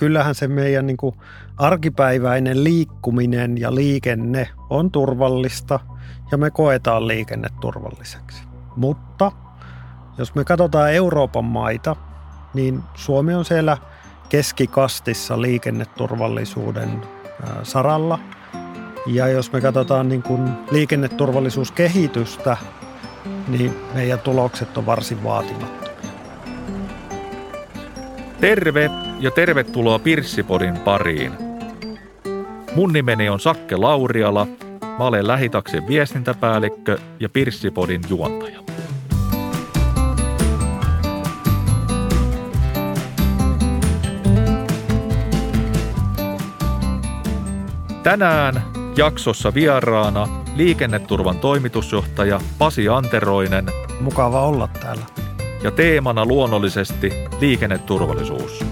kyllähän se meidän niin kuin arkipäiväinen liikkuminen ja liikenne on turvallista ja me koetaan liikenne turvalliseksi. Mutta jos me katsotaan Euroopan maita, niin Suomi on siellä keskikastissa liikenneturvallisuuden saralla. Ja jos me katsotaan niin kuin liikenneturvallisuuskehitystä, niin meidän tulokset on varsin vaatimattomia. Terve ja tervetuloa Pirssipodin pariin. Mun nimeni on Sakke Lauriala, mä olen Lähitaksin viestintäpäällikkö ja Pirssipodin juontaja. Tänään jaksossa vieraana liikenneturvan toimitusjohtaja Pasi Anteroinen. Mukava olla täällä. Ja teemana luonnollisesti liikenneturvallisuus.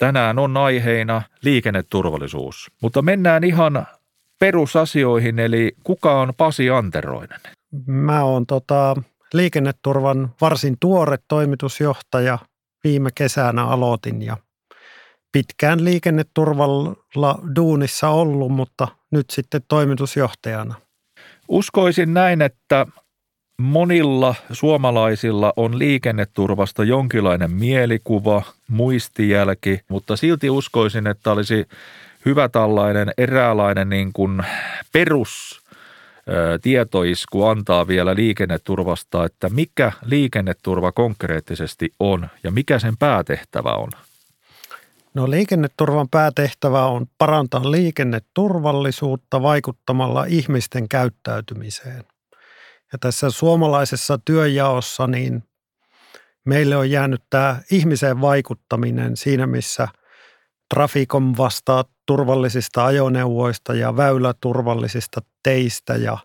Tänään on aiheena liikenneturvallisuus, mutta mennään ihan perusasioihin, eli kuka on Pasi Anteroinen? Mä oon tota, liikenneturvan varsin tuore toimitusjohtaja. Viime kesänä aloitin ja pitkään liikenneturvalla duunissa ollut, mutta nyt sitten toimitusjohtajana. Uskoisin näin, että Monilla suomalaisilla on liikenneturvasta jonkinlainen mielikuva, muistijälki, mutta silti uskoisin, että olisi hyvä tällainen eräänlainen niin kuin perus tietoisku antaa vielä liikenneturvasta, että mikä liikenneturva konkreettisesti on ja mikä sen päätehtävä on? No liikenneturvan päätehtävä on parantaa liikenneturvallisuutta vaikuttamalla ihmisten käyttäytymiseen. Ja tässä suomalaisessa työjaossa niin meille on jäänyt tämä ihmiseen vaikuttaminen siinä, missä Trafikom vastaa turvallisista ajoneuvoista ja väyläturvallisista teistä ja,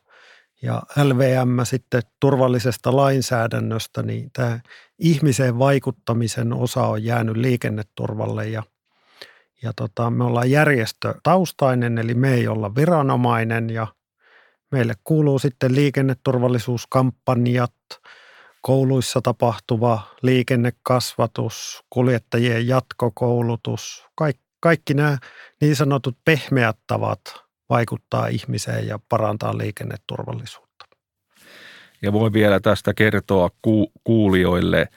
ja LVM sitten turvallisesta lainsäädännöstä, niin tämä ihmiseen vaikuttamisen osa on jäänyt liikenneturvalle ja, ja tota, me ollaan järjestötaustainen, eli me ei olla viranomainen ja Meille kuuluu sitten liikenneturvallisuuskampanjat, kouluissa tapahtuva liikennekasvatus, kuljettajien jatkokoulutus, kaikki, kaikki nämä niin sanotut pehmeät tavat vaikuttaa ihmiseen ja parantaa liikenneturvallisuutta. Ja voin vielä tästä kertoa ku, kuulijoille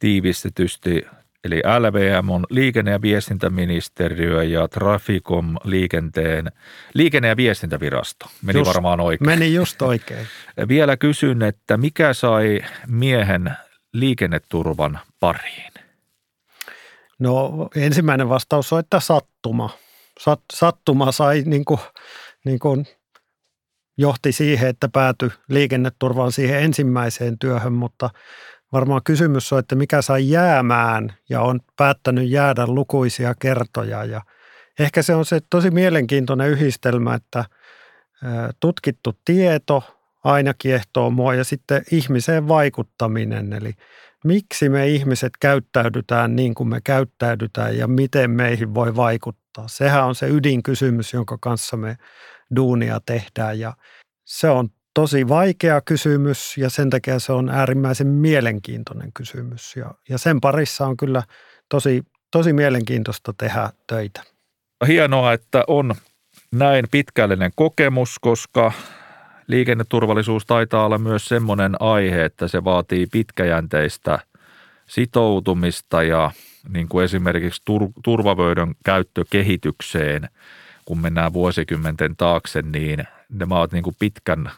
tiivistetysti Eli LVM on liikenne- ja viestintäministeriö ja Traficom liikenteen, liikenne- ja viestintävirasto. Meni just, varmaan oikein. Meni just oikein. Vielä kysyn, että mikä sai miehen liikenneturvan pariin? No ensimmäinen vastaus on, että sattuma. Sat, sattuma sai niin kuin, niin kuin johti siihen, että päätyi liikenneturvaan siihen ensimmäiseen työhön, mutta varmaan kysymys on, että mikä sai jäämään ja on päättänyt jäädä lukuisia kertoja. Ja ehkä se on se tosi mielenkiintoinen yhdistelmä, että tutkittu tieto aina kiehtoo mua ja sitten ihmiseen vaikuttaminen. Eli miksi me ihmiset käyttäydytään niin kuin me käyttäydytään ja miten meihin voi vaikuttaa. Sehän on se ydinkysymys, jonka kanssa me duunia tehdään ja se on tosi vaikea kysymys ja sen takia se on äärimmäisen mielenkiintoinen kysymys. Ja, ja sen parissa on kyllä tosi, tosi mielenkiintoista tehdä töitä. Hienoa, että on näin pitkällinen kokemus, koska liikenneturvallisuus taitaa olla myös semmoinen aihe, että se vaatii pitkäjänteistä sitoutumista ja niin kuin esimerkiksi tur- käyttökehitykseen, kun mennään vuosikymmenten taakse, niin ne maat niin kuin pitkän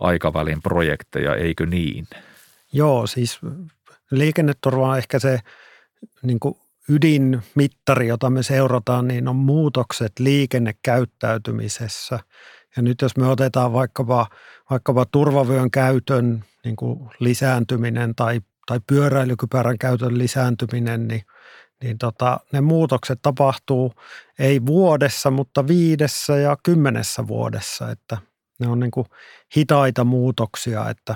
aikavälin projekteja, eikö niin? Joo, siis liikenneturva on ehkä se niin kuin ydinmittari, jota me seurataan, niin on muutokset liikennekäyttäytymisessä. Ja nyt jos me otetaan vaikkapa, vaikkapa turvavyön käytön niin kuin lisääntyminen tai, tai pyöräilykypärän käytön lisääntyminen, niin, niin tota, ne muutokset tapahtuu ei vuodessa, mutta viidessä ja kymmenessä vuodessa. Että ne on niin kuin hitaita muutoksia, että,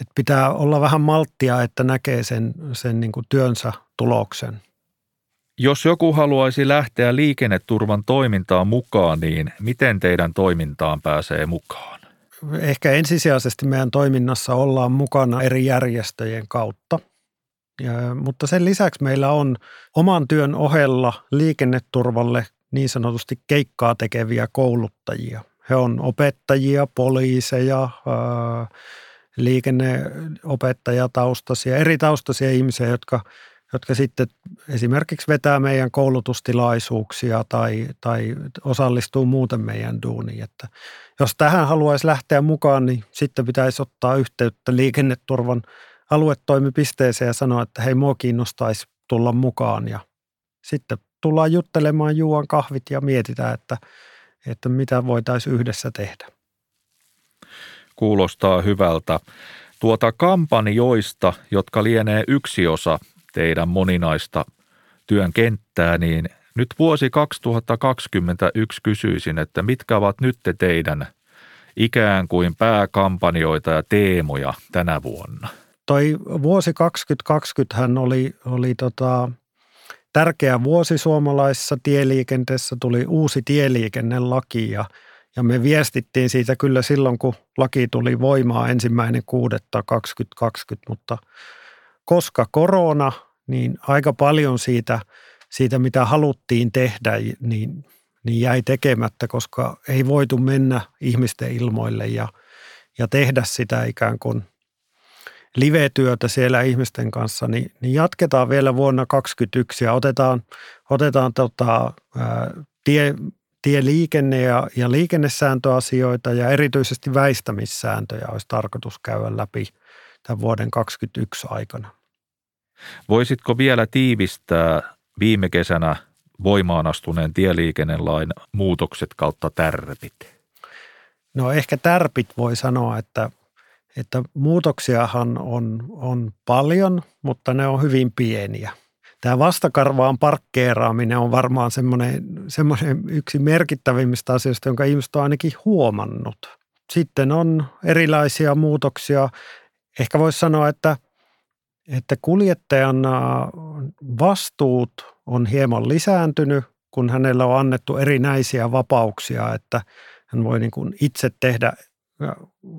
että pitää olla vähän malttia, että näkee sen, sen niin kuin työnsä tuloksen. Jos joku haluaisi lähteä liikenneturvan toimintaan mukaan, niin miten teidän toimintaan pääsee mukaan? Ehkä ensisijaisesti meidän toiminnassa ollaan mukana eri järjestöjen kautta. Ja, mutta sen lisäksi meillä on oman työn ohella liikenneturvalle niin sanotusti keikkaa tekeviä kouluttajia. He on opettajia, poliiseja, liikenneopettajataustaisia, eri taustaisia ihmisiä, jotka, jotka sitten esimerkiksi vetää meidän koulutustilaisuuksia tai, tai osallistuu muuten meidän duuniin. Että jos tähän haluaisi lähteä mukaan, niin sitten pitäisi ottaa yhteyttä liikenneturvan aluetoimipisteeseen ja sanoa, että hei, mua kiinnostaisi tulla mukaan ja sitten tullaan juttelemaan juon kahvit ja mietitään, että, että mitä voitaisiin yhdessä tehdä. Kuulostaa hyvältä. Tuota kampanjoista, jotka lienee yksi osa teidän moninaista työn kenttää, niin nyt vuosi 2021 kysyisin, että mitkä ovat nyt te teidän ikään kuin pääkampanjoita ja teemoja tänä vuonna? Toi vuosi 2020 hän oli, oli tota, tärkeä vuosi suomalaisessa tieliikenteessä. Tuli uusi tieliikennelaki ja, ja me viestittiin siitä kyllä silloin, kun laki tuli voimaan ensimmäinen kuudetta 2020, mutta koska korona, niin aika paljon siitä, siitä mitä haluttiin tehdä, niin, niin jäi tekemättä, koska ei voitu mennä ihmisten ilmoille ja, ja tehdä sitä ikään kuin – live-työtä siellä ihmisten kanssa, niin, niin jatketaan vielä vuonna 2021 ja otetaan, otetaan tota, ää, tie, tieliikenne- ja, ja liikennesääntöasioita ja erityisesti väistämissääntöjä olisi tarkoitus käydä läpi tämän vuoden 2021 aikana. Voisitko vielä tiivistää viime kesänä voimaan astuneen tieliikennelain muutokset kautta tärpit? No ehkä tärpit voi sanoa, että että muutoksiahan on, on paljon, mutta ne on hyvin pieniä. Tämä vastakarvaan parkkeeraaminen on varmaan semmoinen, semmoinen yksi merkittävimmistä asioista, jonka ihmiset on ainakin huomannut. Sitten on erilaisia muutoksia. Ehkä voisi sanoa, että, että kuljettajan vastuut on hieman lisääntynyt, kun hänellä on annettu erinäisiä vapauksia, että hän voi niin kuin itse tehdä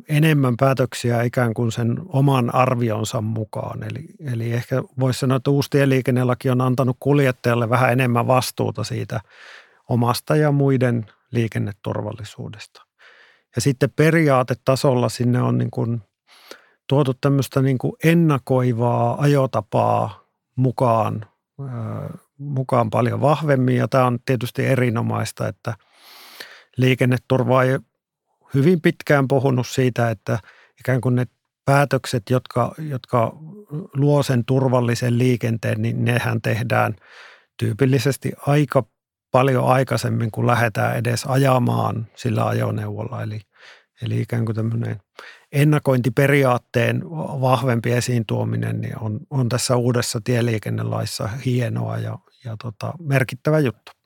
enemmän päätöksiä ikään kuin sen oman arvionsa mukaan. Eli, eli ehkä voisi sanoa, että uusi tieliikennelaki on antanut kuljettajalle vähän enemmän vastuuta siitä omasta ja muiden liikenneturvallisuudesta. Ja sitten periaatetasolla sinne on niin kuin tuotu tämmöistä niin kuin ennakoivaa ajotapaa mukaan, mukaan paljon vahvemmin. Ja tämä on tietysti erinomaista, että liikenneturva ei hyvin pitkään puhunut siitä, että ikään kuin ne päätökset, jotka, jotka luo sen turvallisen liikenteen, niin nehän tehdään tyypillisesti aika paljon aikaisemmin, kun lähdetään edes ajamaan sillä ajoneuvolla. Eli, eli ikään kuin tämmöinen ennakointiperiaatteen vahvempi esiin tuominen niin on, on tässä uudessa tieliikennelaissa hienoa ja, ja tota, merkittävä juttu.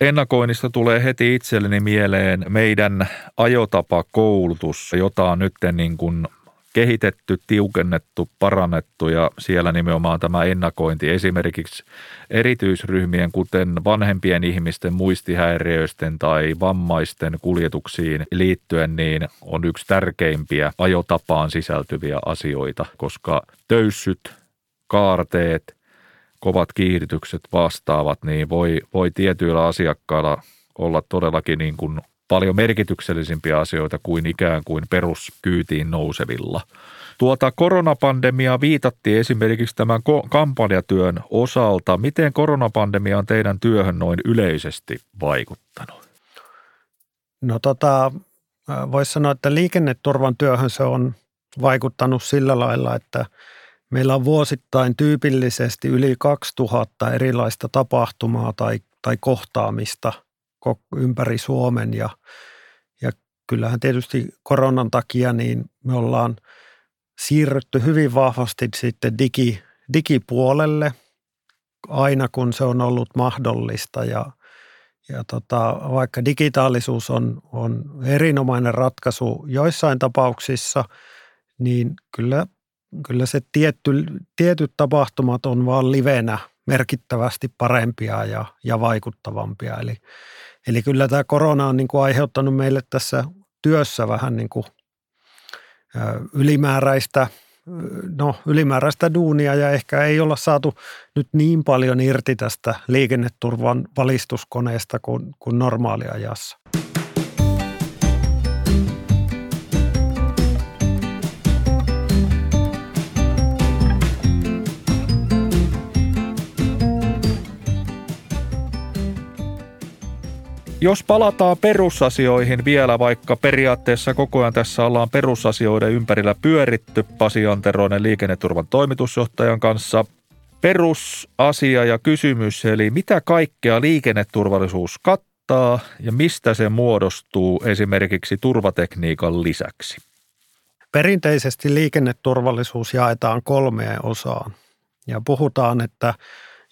Ennakoinnista tulee heti itselleni mieleen meidän ajotapakoulutus, jota on nyt niin kuin kehitetty, tiukennettu, parannettu ja siellä nimenomaan tämä ennakointi esimerkiksi erityisryhmien, kuten vanhempien ihmisten muistihäiriöisten tai vammaisten kuljetuksiin liittyen, niin on yksi tärkeimpiä ajotapaan sisältyviä asioita, koska töyssyt, kaarteet, kovat kiihdytykset vastaavat, niin voi, voi tietyillä asiakkailla olla todellakin niin kuin paljon merkityksellisimpiä asioita kuin ikään kuin peruskyytiin nousevilla. Tuota koronapandemiaa viitattiin esimerkiksi tämän kampanjatyön osalta. Miten koronapandemia on teidän työhön noin yleisesti vaikuttanut? No tota, voisi sanoa, että liikenneturvan työhön se on vaikuttanut sillä lailla, että – Meillä on vuosittain tyypillisesti yli 2000 erilaista tapahtumaa tai, tai kohtaamista ympäri Suomen ja, ja kyllähän tietysti koronan takia niin me ollaan siirrytty hyvin vahvasti sitten digi, digipuolelle aina kun se on ollut mahdollista ja, ja tota, vaikka digitaalisuus on, on erinomainen ratkaisu joissain tapauksissa – niin kyllä, kyllä se tietty, tietyt tapahtumat on vaan livenä merkittävästi parempia ja, ja vaikuttavampia. Eli, eli kyllä tämä korona on niin kuin aiheuttanut meille tässä työssä vähän niin kuin ylimääräistä, no, ylimääräistä duunia ja ehkä ei olla saatu nyt niin paljon irti tästä liikenneturvan valistuskoneesta kuin, kuin normaaliajassa. Jos palataan perusasioihin vielä, vaikka periaatteessa koko ajan tässä ollaan perusasioiden ympärillä pyöritty Pasi Anteroinen liikenneturvan toimitusjohtajan kanssa. Perusasia ja kysymys, eli mitä kaikkea liikenneturvallisuus kattaa ja mistä se muodostuu esimerkiksi turvatekniikan lisäksi? Perinteisesti liikenneturvallisuus jaetaan kolmeen osaan ja puhutaan, että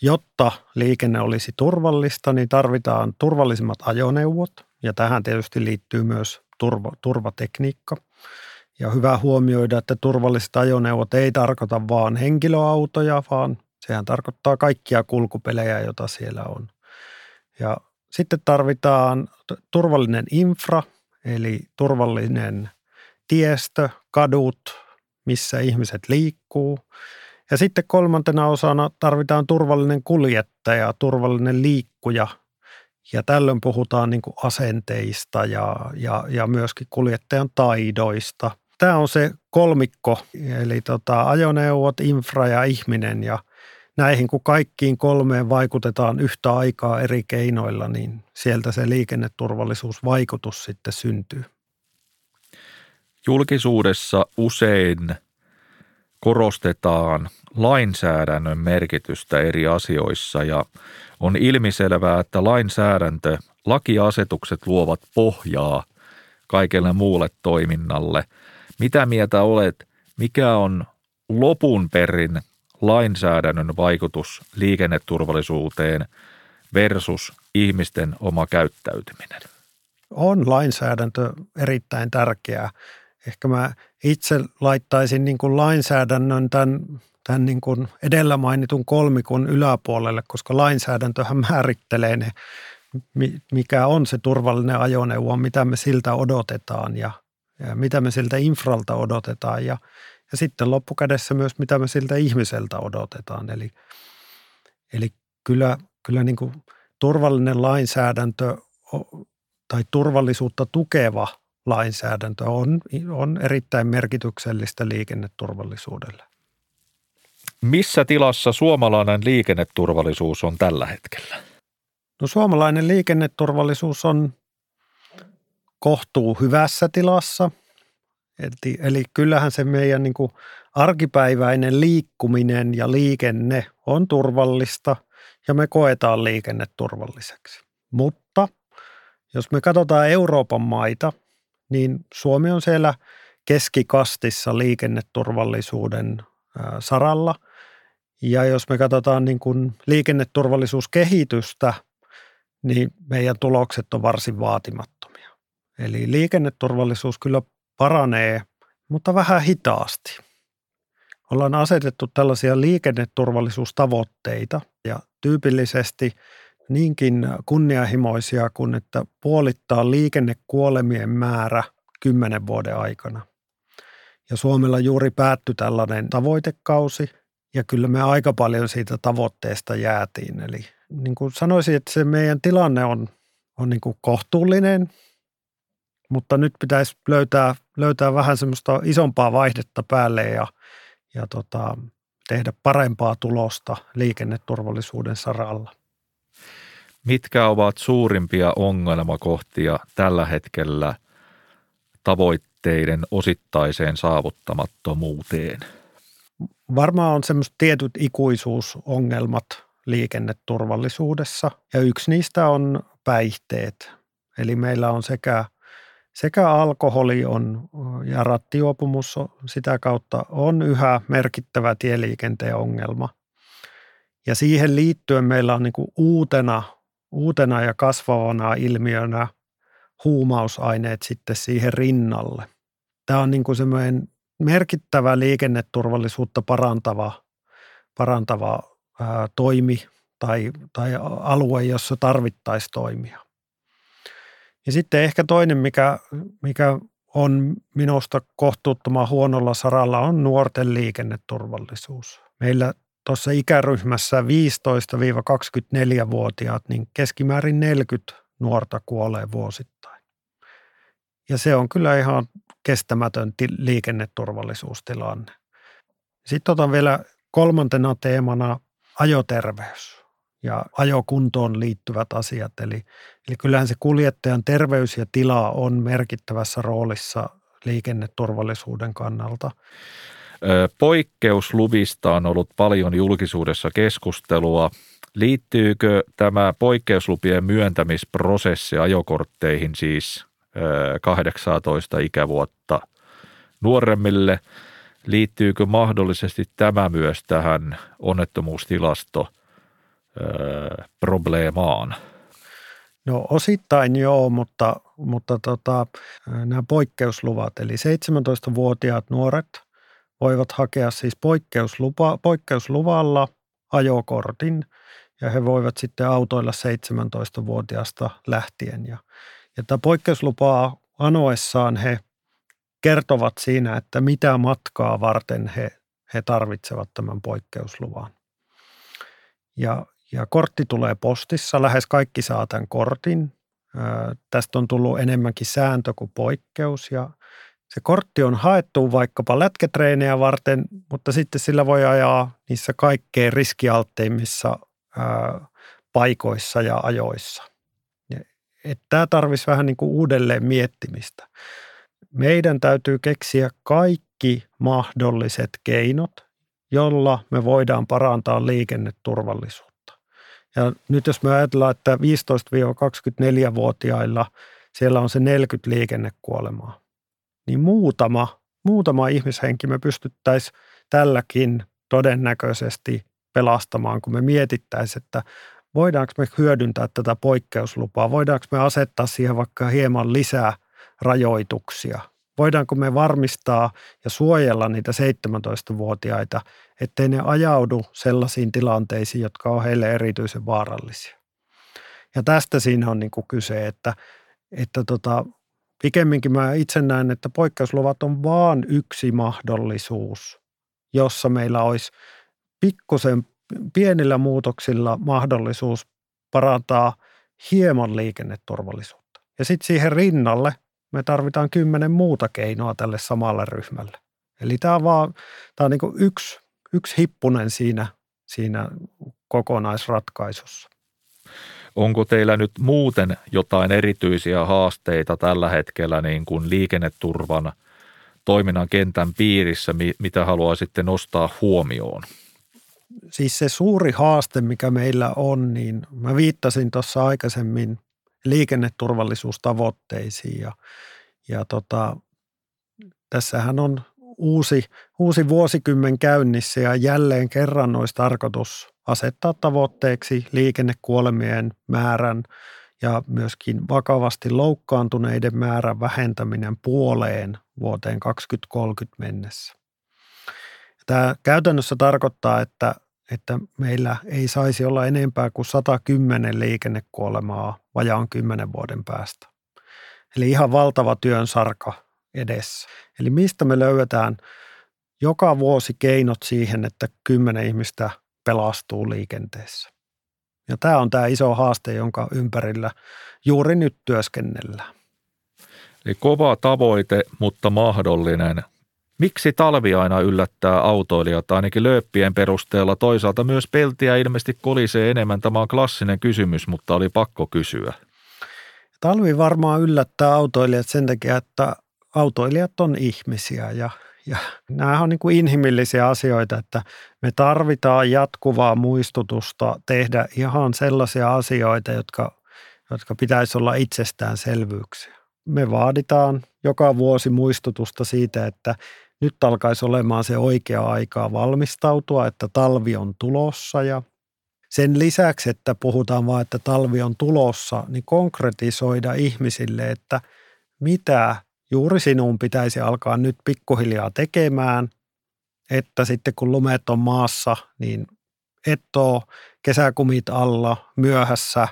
Jotta liikenne olisi turvallista, niin tarvitaan turvallisimmat ajoneuvot ja tähän tietysti liittyy myös turva, turvatekniikka. Ja hyvä huomioida, että turvalliset ajoneuvot ei tarkoita vain henkilöautoja, vaan sehän tarkoittaa kaikkia kulkupelejä, joita siellä on. Ja sitten tarvitaan turvallinen infra, eli turvallinen tiestö, kadut, missä ihmiset liikkuu – ja sitten kolmantena osana tarvitaan turvallinen kuljettaja, turvallinen liikkuja. Ja tällöin puhutaan niin kuin asenteista ja, ja, ja myöskin kuljettajan taidoista. Tämä on se kolmikko, eli tota, ajoneuvot, infra ja ihminen. Ja näihin kun kaikkiin kolmeen vaikutetaan yhtä aikaa eri keinoilla, niin sieltä se liikenneturvallisuusvaikutus sitten syntyy. Julkisuudessa usein korostetaan lainsäädännön merkitystä eri asioissa ja on ilmiselvää, että lainsäädäntö, lakiasetukset luovat pohjaa kaikelle muulle toiminnalle. Mitä mieltä olet, mikä on lopun perin lainsäädännön vaikutus liikenneturvallisuuteen versus ihmisten oma käyttäytyminen? On lainsäädäntö erittäin tärkeää. Ehkä mä itse laittaisin niin kuin lainsäädännön tämän tämän niin kuin edellä mainitun kolmikon yläpuolelle, koska lainsäädäntöhän määrittelee ne, mikä on se turvallinen ajoneuvo, mitä me siltä odotetaan ja, ja mitä me siltä infralta odotetaan ja, ja sitten loppukädessä myös mitä me siltä ihmiseltä odotetaan. Eli, eli kyllä, kyllä niin kuin turvallinen lainsäädäntö tai turvallisuutta tukeva lainsäädäntö on, on erittäin merkityksellistä liikenneturvallisuudelle. Missä tilassa suomalainen liikenneturvallisuus on tällä hetkellä? No suomalainen liikenneturvallisuus on kohtuu hyvässä tilassa. Eli, eli kyllähän se meidän niin kuin arkipäiväinen liikkuminen ja liikenne on turvallista ja me koetaan liikenneturvalliseksi. Mutta jos me katsotaan Euroopan maita, niin Suomi on siellä keskikastissa liikenneturvallisuuden saralla – ja jos me katsotaan niin kuin liikenneturvallisuuskehitystä, niin meidän tulokset on varsin vaatimattomia. Eli liikenneturvallisuus kyllä paranee, mutta vähän hitaasti. Ollaan asetettu tällaisia liikenneturvallisuustavoitteita ja tyypillisesti niinkin kunnianhimoisia kuin, että puolittaa liikennekuolemien määrä kymmenen vuoden aikana. Ja Suomella juuri päättyi tällainen tavoitekausi – ja kyllä me aika paljon siitä tavoitteesta jäätiin. Eli niin kuin sanoisin, että se meidän tilanne on, on niin kuin kohtuullinen, mutta nyt pitäisi löytää, löytää vähän semmoista isompaa vaihdetta päälle ja, ja tota, tehdä parempaa tulosta liikenneturvallisuuden saralla. Mitkä ovat suurimpia ongelmakohtia tällä hetkellä tavoitteiden osittaiseen saavuttamattomuuteen? Varmaan on semmoiset tietyt ikuisuusongelmat liikenneturvallisuudessa ja yksi niistä on päihteet. Eli meillä on sekä, sekä alkoholi on, ja rattijuopumus sitä kautta on yhä merkittävä tieliikenteen ongelma. Ja siihen liittyen meillä on niin uutena, uutena ja kasvavana ilmiönä huumausaineet sitten siihen rinnalle. Tämä on niin kuin semmoinen merkittävä liikenneturvallisuutta parantava, parantava ää, toimi tai, tai alue, jossa tarvittaisiin toimia. Ja sitten ehkä toinen, mikä, mikä on minusta kohtuuttoman huonolla saralla, on nuorten liikenneturvallisuus. Meillä tuossa ikäryhmässä 15-24-vuotiaat, niin keskimäärin 40 nuorta kuolee vuosittain. Ja se on kyllä ihan kestämätön liikenneturvallisuustilanne. Sitten otan vielä kolmantena teemana ajoterveys ja ajokuntoon liittyvät asiat. Eli, eli kyllähän se kuljettajan terveys ja tila on merkittävässä roolissa liikenneturvallisuuden kannalta. Poikkeusluvista on ollut paljon julkisuudessa keskustelua. Liittyykö tämä poikkeuslupien myöntämisprosessi ajokortteihin siis 18 ikävuotta nuoremmille? Liittyykö mahdollisesti tämä myös tähän onnettomuustilasto probleemaan? No osittain joo, mutta, mutta tota, nämä poikkeusluvat, eli 17-vuotiaat nuoret voivat hakea siis poikkeuslupa, poikkeusluvalla ajokortin ja he voivat sitten autoilla 17-vuotiaasta lähtien. Ja, ja tämä poikkeuslupaa anoessaan he kertovat siinä, että mitä matkaa varten he, he tarvitsevat tämän poikkeusluvan. Ja, ja kortti tulee postissa, lähes kaikki saa tämän kortin. Ää, tästä on tullut enemmänkin sääntö kuin poikkeus ja se kortti on haettu vaikkapa lätkätreenejä varten, mutta sitten sillä voi ajaa niissä kaikkein riskialtteimmissa ää, paikoissa ja ajoissa. Tämä tarvitsisi vähän niin kuin uudelleen miettimistä. Meidän täytyy keksiä kaikki mahdolliset keinot, jolla me voidaan parantaa liikenneturvallisuutta. Ja nyt jos me ajatellaan, että 15-24-vuotiailla siellä on se 40 liikennekuolemaa, niin muutama, muutama ihmishenki me pystyttäisiin tälläkin todennäköisesti pelastamaan, kun me mietittäisiin, että voidaanko me hyödyntää tätä poikkeuslupaa, voidaanko me asettaa siihen vaikka hieman lisää rajoituksia, voidaanko me varmistaa ja suojella niitä 17-vuotiaita, ettei ne ajaudu sellaisiin tilanteisiin, jotka on heille erityisen vaarallisia. Ja tästä siinä on niin kuin kyse, että, että tota, pikemminkin mä itse näen, että poikkeusluvat on vaan yksi mahdollisuus, jossa meillä olisi pikkusen pienillä muutoksilla mahdollisuus parantaa hieman liikenneturvallisuutta. Ja sitten siihen rinnalle me tarvitaan kymmenen muuta keinoa tälle samalle ryhmälle. Eli tämä on vaan tämä on niin yksi, yksi hippunen siinä, siinä kokonaisratkaisussa. Onko teillä nyt muuten jotain erityisiä haasteita tällä hetkellä niin kuin liikenneturvan toiminnan kentän piirissä, mitä haluaisitte nostaa huomioon? Siis se suuri haaste, mikä meillä on, niin mä viittasin tuossa aikaisemmin liikenneturvallisuustavoitteisiin ja, ja tota, tässähän on uusi, uusi vuosikymmen käynnissä ja jälleen kerran olisi tarkoitus asettaa tavoitteeksi liikennekuolemien määrän ja myöskin vakavasti loukkaantuneiden määrän vähentäminen puoleen vuoteen 2030 mennessä. Tämä käytännössä tarkoittaa, että, että meillä ei saisi olla enempää kuin 110 liikennekuolemaa vajaan 10 vuoden päästä. Eli ihan valtava työn sarka edessä. Eli mistä me löydetään joka vuosi keinot siihen, että 10 ihmistä pelastuu liikenteessä. Ja tämä on tämä iso haaste, jonka ympärillä juuri nyt työskennellään. Eli kova tavoite, mutta mahdollinen. Miksi talvi aina yllättää autoilijat, ainakin lööppien perusteella? Toisaalta myös peltiä ilmeisesti kolisee enemmän. Tämä on klassinen kysymys, mutta oli pakko kysyä. Talvi varmaan yllättää autoilijat sen takia, että autoilijat on ihmisiä ja, ja nämä on niin kuin inhimillisiä asioita, että me tarvitaan jatkuvaa muistutusta tehdä ihan sellaisia asioita, jotka, jotka pitäisi olla itsestäänselvyyksiä. Me vaaditaan joka vuosi muistutusta siitä, että nyt alkaisi olemaan se oikea aikaa valmistautua, että talvi on tulossa ja sen lisäksi, että puhutaan vain, että talvi on tulossa, niin konkretisoida ihmisille, että mitä juuri sinun pitäisi alkaa nyt pikkuhiljaa tekemään, että sitten kun lumet on maassa, niin et ole kesäkumit alla myöhässä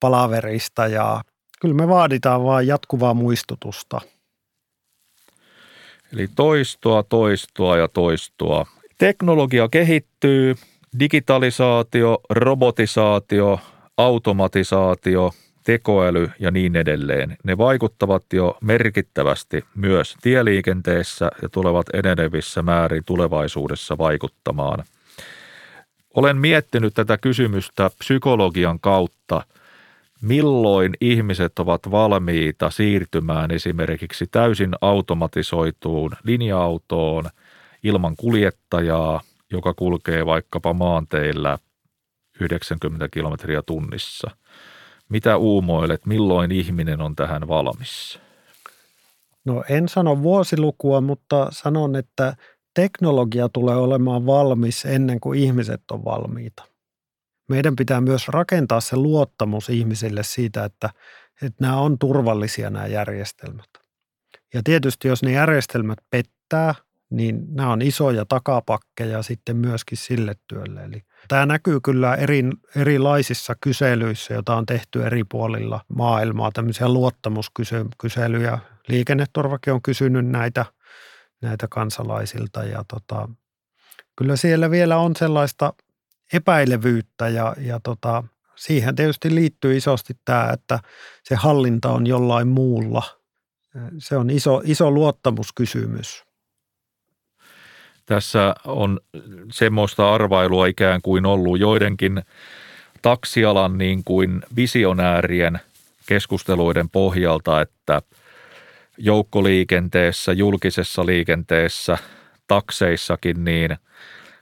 palaverista ja kyllä me vaaditaan vain jatkuvaa muistutusta. Eli toistoa, toistoa ja toistoa. Teknologia kehittyy, digitalisaatio, robotisaatio, automatisaatio, tekoäly ja niin edelleen. Ne vaikuttavat jo merkittävästi myös tieliikenteessä ja tulevat enenevissä määrin tulevaisuudessa vaikuttamaan. Olen miettinyt tätä kysymystä psykologian kautta, milloin ihmiset ovat valmiita siirtymään esimerkiksi täysin automatisoituun linja-autoon ilman kuljettajaa, joka kulkee vaikkapa maanteillä 90 kilometriä tunnissa – mitä uumoilet, milloin ihminen on tähän valmis? No en sano vuosilukua, mutta sanon, että teknologia tulee olemaan valmis ennen kuin ihmiset on valmiita. Meidän pitää myös rakentaa se luottamus ihmisille siitä, että, että nämä on turvallisia nämä järjestelmät. Ja tietysti jos ne järjestelmät pettää, niin nämä on isoja takapakkeja sitten myöskin sille työlle. Eli tämä näkyy kyllä eri, erilaisissa kyselyissä, joita on tehty eri puolilla maailmaa, tämmöisiä luottamuskyselyjä. Liikenneturvakin on kysynyt näitä, näitä kansalaisilta ja tota, kyllä siellä vielä on sellaista epäilevyyttä ja, ja tota, siihen tietysti liittyy isosti tämä, että se hallinta on jollain muulla. Se on iso, iso luottamuskysymys. Tässä on semmoista arvailua ikään kuin ollut joidenkin taksialan niin kuin visionäärien keskusteluiden pohjalta, että joukkoliikenteessä, julkisessa liikenteessä, takseissakin niin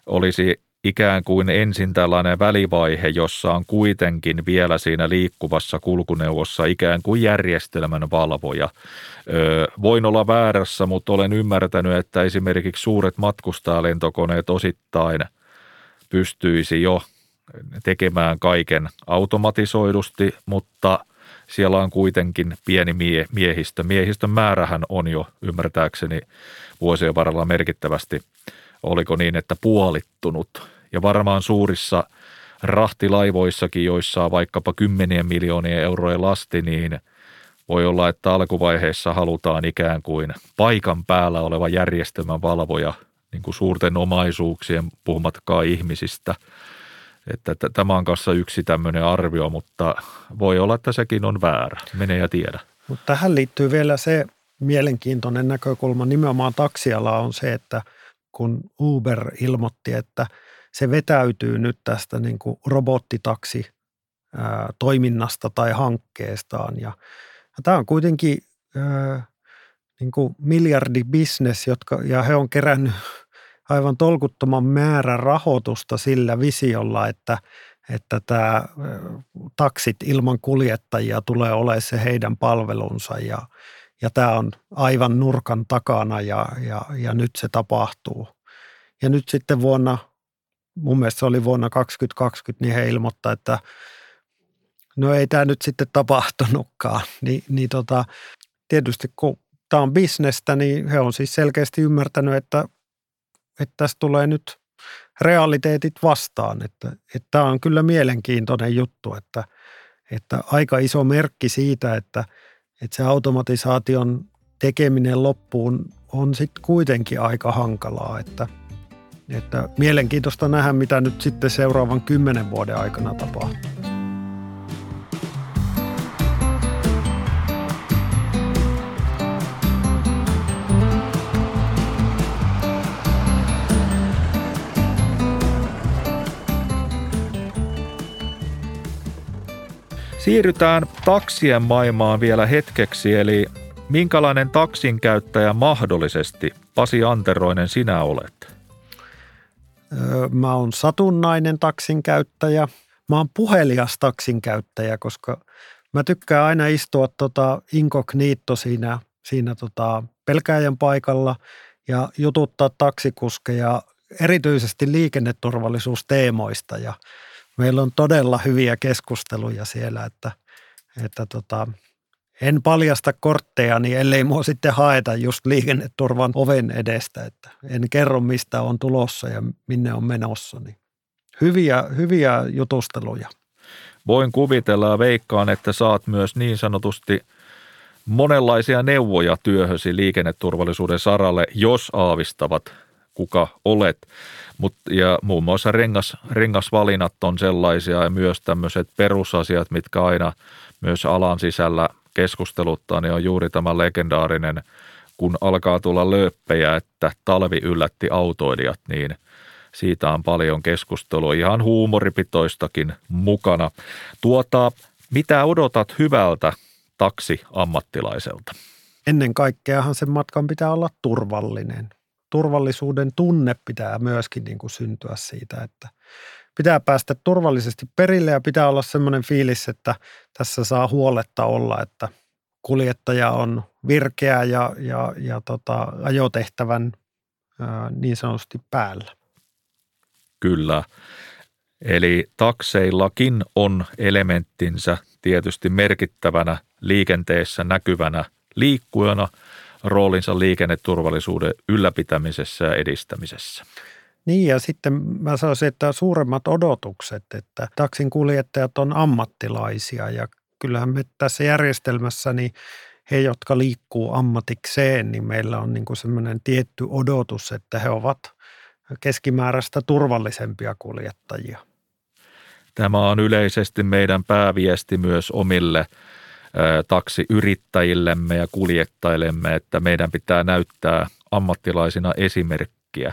olisi ikään kuin ensin tällainen välivaihe, jossa on kuitenkin vielä siinä liikkuvassa kulkuneuvossa ikään kuin järjestelmän valvoja. Öö, voin olla väärässä, mutta olen ymmärtänyt, että esimerkiksi suuret matkustajalentokoneet osittain pystyisi jo tekemään kaiken automatisoidusti, mutta siellä on kuitenkin pieni mie- miehistö. Miehistön määrähän on jo ymmärtääkseni vuosien varrella merkittävästi oliko niin, että puolittunut ja varmaan suurissa rahtilaivoissakin, joissa on vaikkapa kymmenien miljoonien eurojen lasti, niin voi olla, että alkuvaiheessa halutaan ikään kuin paikan päällä oleva järjestelmän valvoja niin kuin suurten omaisuuksien, puhumattakaan ihmisistä. Että tämä on kanssa yksi tämmöinen arvio, mutta voi olla, että sekin on väärä. Mene ja tiedä. Mutta tähän liittyy vielä se mielenkiintoinen näkökulma nimenomaan taksiala on se, että kun Uber ilmoitti, että – se vetäytyy nyt tästä niin kuin robottitaksi toiminnasta tai hankkeestaan. Ja, ja tämä on kuitenkin ää, niin kuin miljardibisnes, jotka, ja he on kerännyt aivan tolkuttoman määrän rahoitusta sillä visiolla, että, että tämä taksit ilman kuljettajia tulee olemaan se heidän palvelunsa ja, ja tämä on aivan nurkan takana ja, ja, ja nyt se tapahtuu. Ja nyt sitten vuonna mun mielestä se oli vuonna 2020, niin he ilmoittaa, että no ei tämä nyt sitten tapahtunutkaan. Ni, niin tota, tietysti kun tämä on bisnestä, niin he on siis selkeästi ymmärtänyt, että, että tästä tulee nyt realiteetit vastaan. Että, että tämä on kyllä mielenkiintoinen juttu, että, että aika iso merkki siitä, että, että se automatisaation tekeminen loppuun on sitten kuitenkin aika hankalaa, että – että mielenkiintoista nähdä, mitä nyt sitten seuraavan kymmenen vuoden aikana tapahtuu. Siirrytään taksien maailmaan vielä hetkeksi, eli minkälainen taksin käyttäjä mahdollisesti, Pasi Anteroinen, sinä olet? Mä oon satunnainen taksin käyttäjä. Mä oon puhelias taksin käyttäjä, koska mä tykkään aina istua tota inkognito siinä, siinä tota pelkääjän paikalla ja jututtaa taksikuskeja erityisesti liikenneturvallisuusteemoista ja meillä on todella hyviä keskusteluja siellä, että, että tota, en paljasta kortteja, niin ellei mua sitten haeta just liikenneturvan oven edestä, että en kerro mistä on tulossa ja minne on menossa. Niin hyviä, hyviä jutusteluja. Voin kuvitella ja veikkaan, että saat myös niin sanotusti monenlaisia neuvoja työhösi liikenneturvallisuuden saralle, jos aavistavat, kuka olet. Mut, ja muun muassa rengas, rengasvalinnat on sellaisia ja myös tämmöiset perusasiat, mitkä aina myös alan sisällä keskusteluttaa, niin on juuri tämä legendaarinen, kun alkaa tulla lööppejä, että talvi yllätti autoilijat, niin siitä on paljon keskustelua, ihan huumoripitoistakin mukana. Tuota, mitä odotat hyvältä taksiammattilaiselta? Ennen kaikkeahan sen matkan pitää olla turvallinen. Turvallisuuden tunne pitää myöskin niin kuin syntyä siitä, että pitää päästä turvallisesti perille ja pitää olla semmoinen fiilis, että tässä saa huoletta olla, että kuljettaja on virkeä ja, ja, ja tota, ajotehtävän ää, niin sanotusti päällä. Kyllä. Eli takseillakin on elementtinsä tietysti merkittävänä liikenteessä näkyvänä liikkujana roolinsa liikenneturvallisuuden ylläpitämisessä ja edistämisessä. Niin ja sitten mä sanoisin, että suuremmat odotukset, että taksin kuljettajat on ammattilaisia ja kyllähän me tässä järjestelmässä niin he, jotka liikkuu ammatikseen, niin meillä on niin semmoinen tietty odotus, että he ovat keskimääräistä turvallisempia kuljettajia. Tämä on yleisesti meidän pääviesti myös omille taksiyrittäjillemme ja kuljettajillemme, että meidän pitää näyttää ammattilaisina esimerkkiä.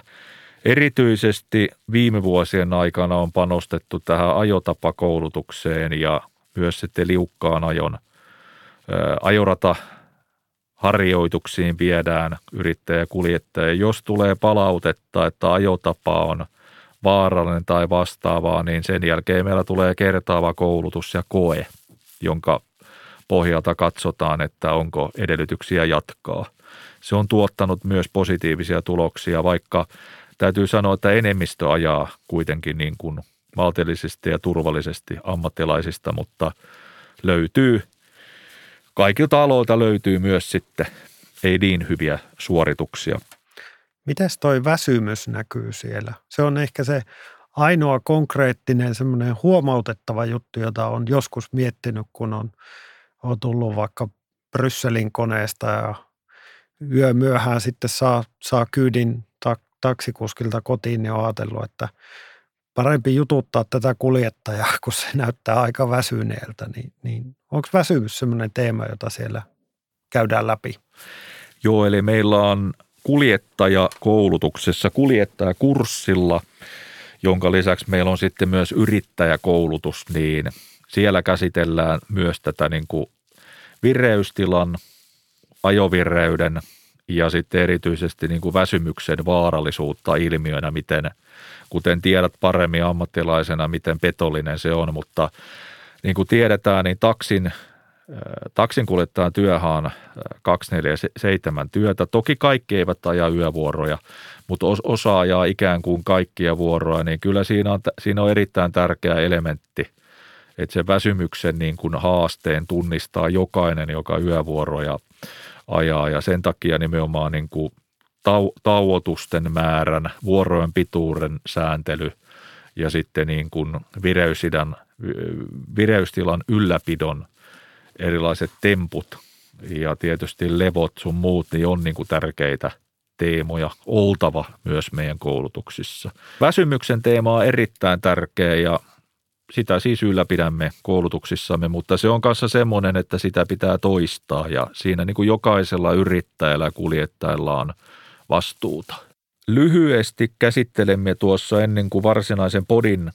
Erityisesti viime vuosien aikana on panostettu tähän ajotapakoulutukseen ja myös sitten liukkaan ajon ajorata harjoituksiin viedään yrittäjä kuljettaja. Jos tulee palautetta, että ajotapa on vaarallinen tai vastaavaa, niin sen jälkeen meillä tulee kertaava koulutus ja koe, jonka pohjalta katsotaan, että onko edellytyksiä jatkaa. Se on tuottanut myös positiivisia tuloksia, vaikka täytyy sanoa, että enemmistö ajaa kuitenkin niin kuin maltillisesti ja turvallisesti ammattilaisista, mutta löytyy, kaikilta aloilta löytyy myös sitten ei niin hyviä suorituksia. Mites toi väsymys näkyy siellä? Se on ehkä se ainoa konkreettinen semmoinen huomautettava juttu, jota on joskus miettinyt, kun on, on tullut vaikka Brysselin koneesta ja yö myöhään sitten saa, saa kyydin taksikuskilta kotiin, niin on ajatellut, että parempi jututtaa tätä kuljettajaa, kun se näyttää aika väsyneeltä. Niin, niin onko väsymys sellainen teema, jota siellä käydään läpi? Joo, eli meillä on kuljettajakoulutuksessa, kuljettajakurssilla, jonka lisäksi meillä on sitten myös yrittäjäkoulutus, niin siellä käsitellään myös tätä niin kuin vireystilan, ajovireyden ja sitten erityisesti niin kuin väsymyksen vaarallisuutta ilmiönä, miten, kuten tiedät paremmin ammattilaisena, miten petollinen se on, mutta niin kuin tiedetään, niin taksin, taksinkuljettajan työhän on 247 työtä. Toki kaikki eivät aja yövuoroja, mutta osa ajaa ikään kuin kaikkia vuoroja, niin kyllä siinä on, siinä on erittäin tärkeä elementti, että se väsymyksen niin kuin haasteen tunnistaa jokainen, joka yövuoroja ajaa ja sen takia nimenomaan niin kuin tau, tauotusten määrän, vuorojen pituuden sääntely ja sitten niin kuin vireysidan, vireystilan ylläpidon erilaiset temput ja tietysti levot sun muut, niin on niin kuin tärkeitä teemoja oltava myös meidän koulutuksissa. Väsymyksen teema on erittäin tärkeä ja sitä siis ylläpidämme koulutuksissamme, mutta se on kanssa semmoinen, että sitä pitää toistaa ja siinä niin kuin jokaisella yrittäjällä ja kuljettajalla on vastuuta. Lyhyesti käsittelemme tuossa ennen kuin varsinaisen podin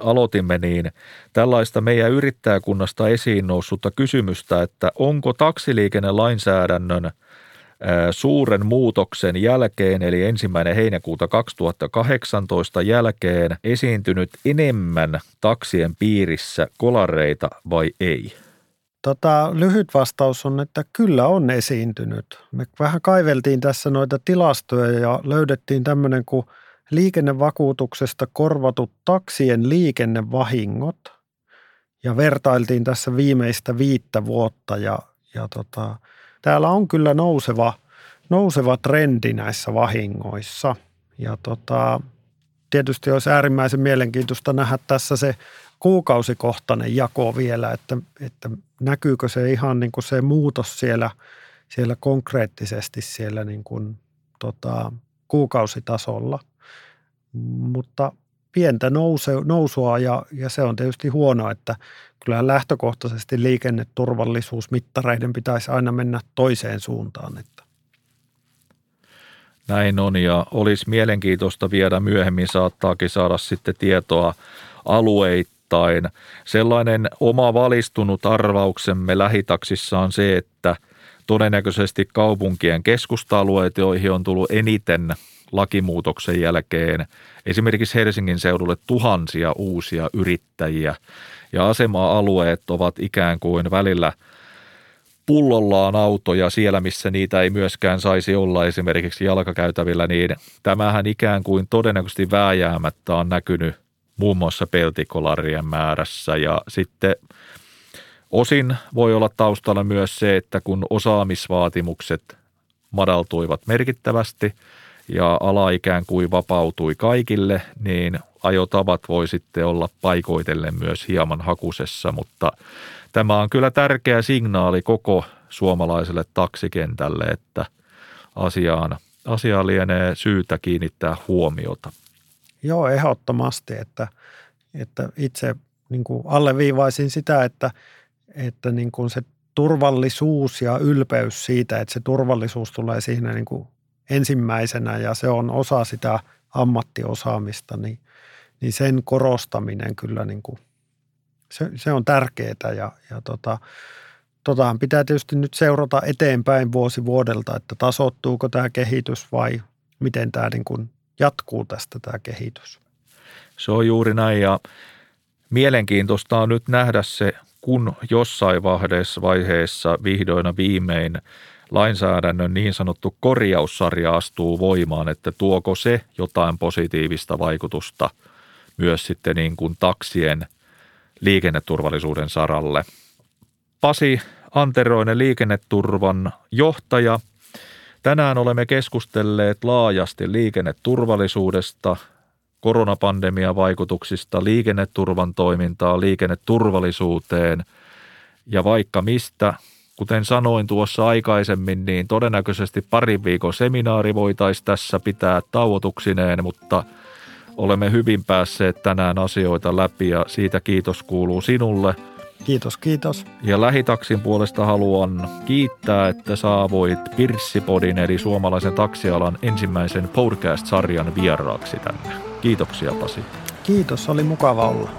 aloitimme, niin tällaista meidän yrittäjäkunnasta esiin noussutta kysymystä, että onko taksiliikennelainsäädännön – suuren muutoksen jälkeen, eli ensimmäinen heinäkuuta 2018 jälkeen, esiintynyt enemmän taksien piirissä kolareita vai ei? Tota, lyhyt vastaus on, että kyllä on esiintynyt. Me vähän kaiveltiin tässä noita tilastoja ja löydettiin tämmöinen kuin liikennevakuutuksesta korvatut taksien liikennevahingot. ja vertailtiin tässä viimeistä viittä vuotta ja, ja tota, täällä on kyllä nouseva, nouseva trendi näissä vahingoissa. Ja tota, tietysti olisi äärimmäisen mielenkiintoista nähdä tässä se kuukausikohtainen jako vielä, että, että näkyykö se ihan niin kuin se muutos siellä, siellä konkreettisesti siellä niin kuin, tota, kuukausitasolla. Mutta pientä nouse, nousua ja, ja se on tietysti huono, että kyllä lähtökohtaisesti liikenneturvallisuusmittareiden pitäisi aina mennä toiseen suuntaan. Että. Näin on ja olisi mielenkiintoista vielä myöhemmin saattaakin saada sitten tietoa alueittain. Sellainen oma valistunut arvauksemme lähitaksissa on se, että todennäköisesti kaupunkien keskusta-alueet, joihin on tullut eniten lakimuutoksen jälkeen. Esimerkiksi Helsingin seudulle tuhansia uusia yrittäjiä. Ja asema-alueet ovat ikään kuin välillä pullollaan autoja siellä, missä niitä ei myöskään saisi olla esimerkiksi jalkakäytävillä, niin tämähän ikään kuin todennäköisesti vääjäämättä on näkynyt muun muassa peltikolarien määrässä. Ja sitten osin voi olla taustalla myös se, että kun osaamisvaatimukset madaltuivat merkittävästi – ja ala ikään kuin vapautui kaikille, niin ajotavat voi sitten olla paikoitellen myös hieman hakusessa, mutta tämä on kyllä tärkeä signaali koko suomalaiselle taksikentälle, että asiaan, asiaan lienee syytä kiinnittää huomiota. Joo, ehdottomasti, että, että itse niin alleviivaisin sitä, että, että niin kuin se turvallisuus ja ylpeys siitä, että se turvallisuus tulee siinä niin kuin ensimmäisenä ja se on osa sitä ammattiosaamista, niin, niin sen korostaminen kyllä niin kuin, se, se on tärkeää ja, ja tota, totahan pitää tietysti nyt seurata eteenpäin vuosi vuodelta, että tasottuuko tämä kehitys vai miten tämä niin kuin jatkuu tästä tämä kehitys. Se on juuri näin ja mielenkiintoista on nyt nähdä se, kun jossain vaiheessa vihdoin viimein lainsäädännön niin sanottu korjaussarja astuu voimaan, että tuoko se jotain positiivista vaikutusta myös sitten niin kuin taksien liikenneturvallisuuden saralle. Pasi Anteroinen liikenneturvan johtaja. Tänään olemme keskustelleet laajasti liikenneturvallisuudesta, koronapandemian vaikutuksista liikenneturvan toimintaa, liikenneturvallisuuteen ja vaikka mistä Kuten sanoin tuossa aikaisemmin, niin todennäköisesti parin viikon seminaari voitaisiin tässä pitää tauotuksineen, mutta olemme hyvin päässeet tänään asioita läpi ja siitä kiitos kuuluu sinulle. Kiitos, kiitos. Ja Lähitaksin puolesta haluan kiittää, että saavoit Pirssipodin eli suomalaisen taksialan ensimmäisen podcast-sarjan vieraaksi tänne. Kiitoksia Pasi. Kiitos, oli mukava olla.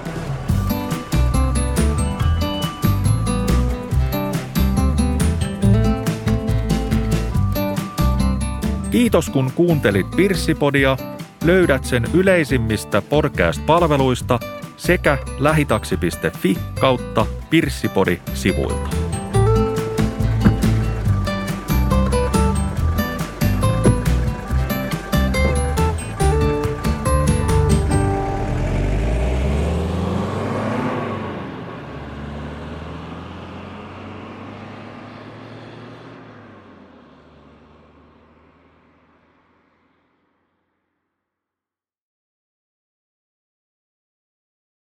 Kiitos kun kuuntelit Pirssipodia. Löydät sen yleisimmistä podcast-palveluista sekä lähitaksi.fi kautta Pirssipodi-sivuilta.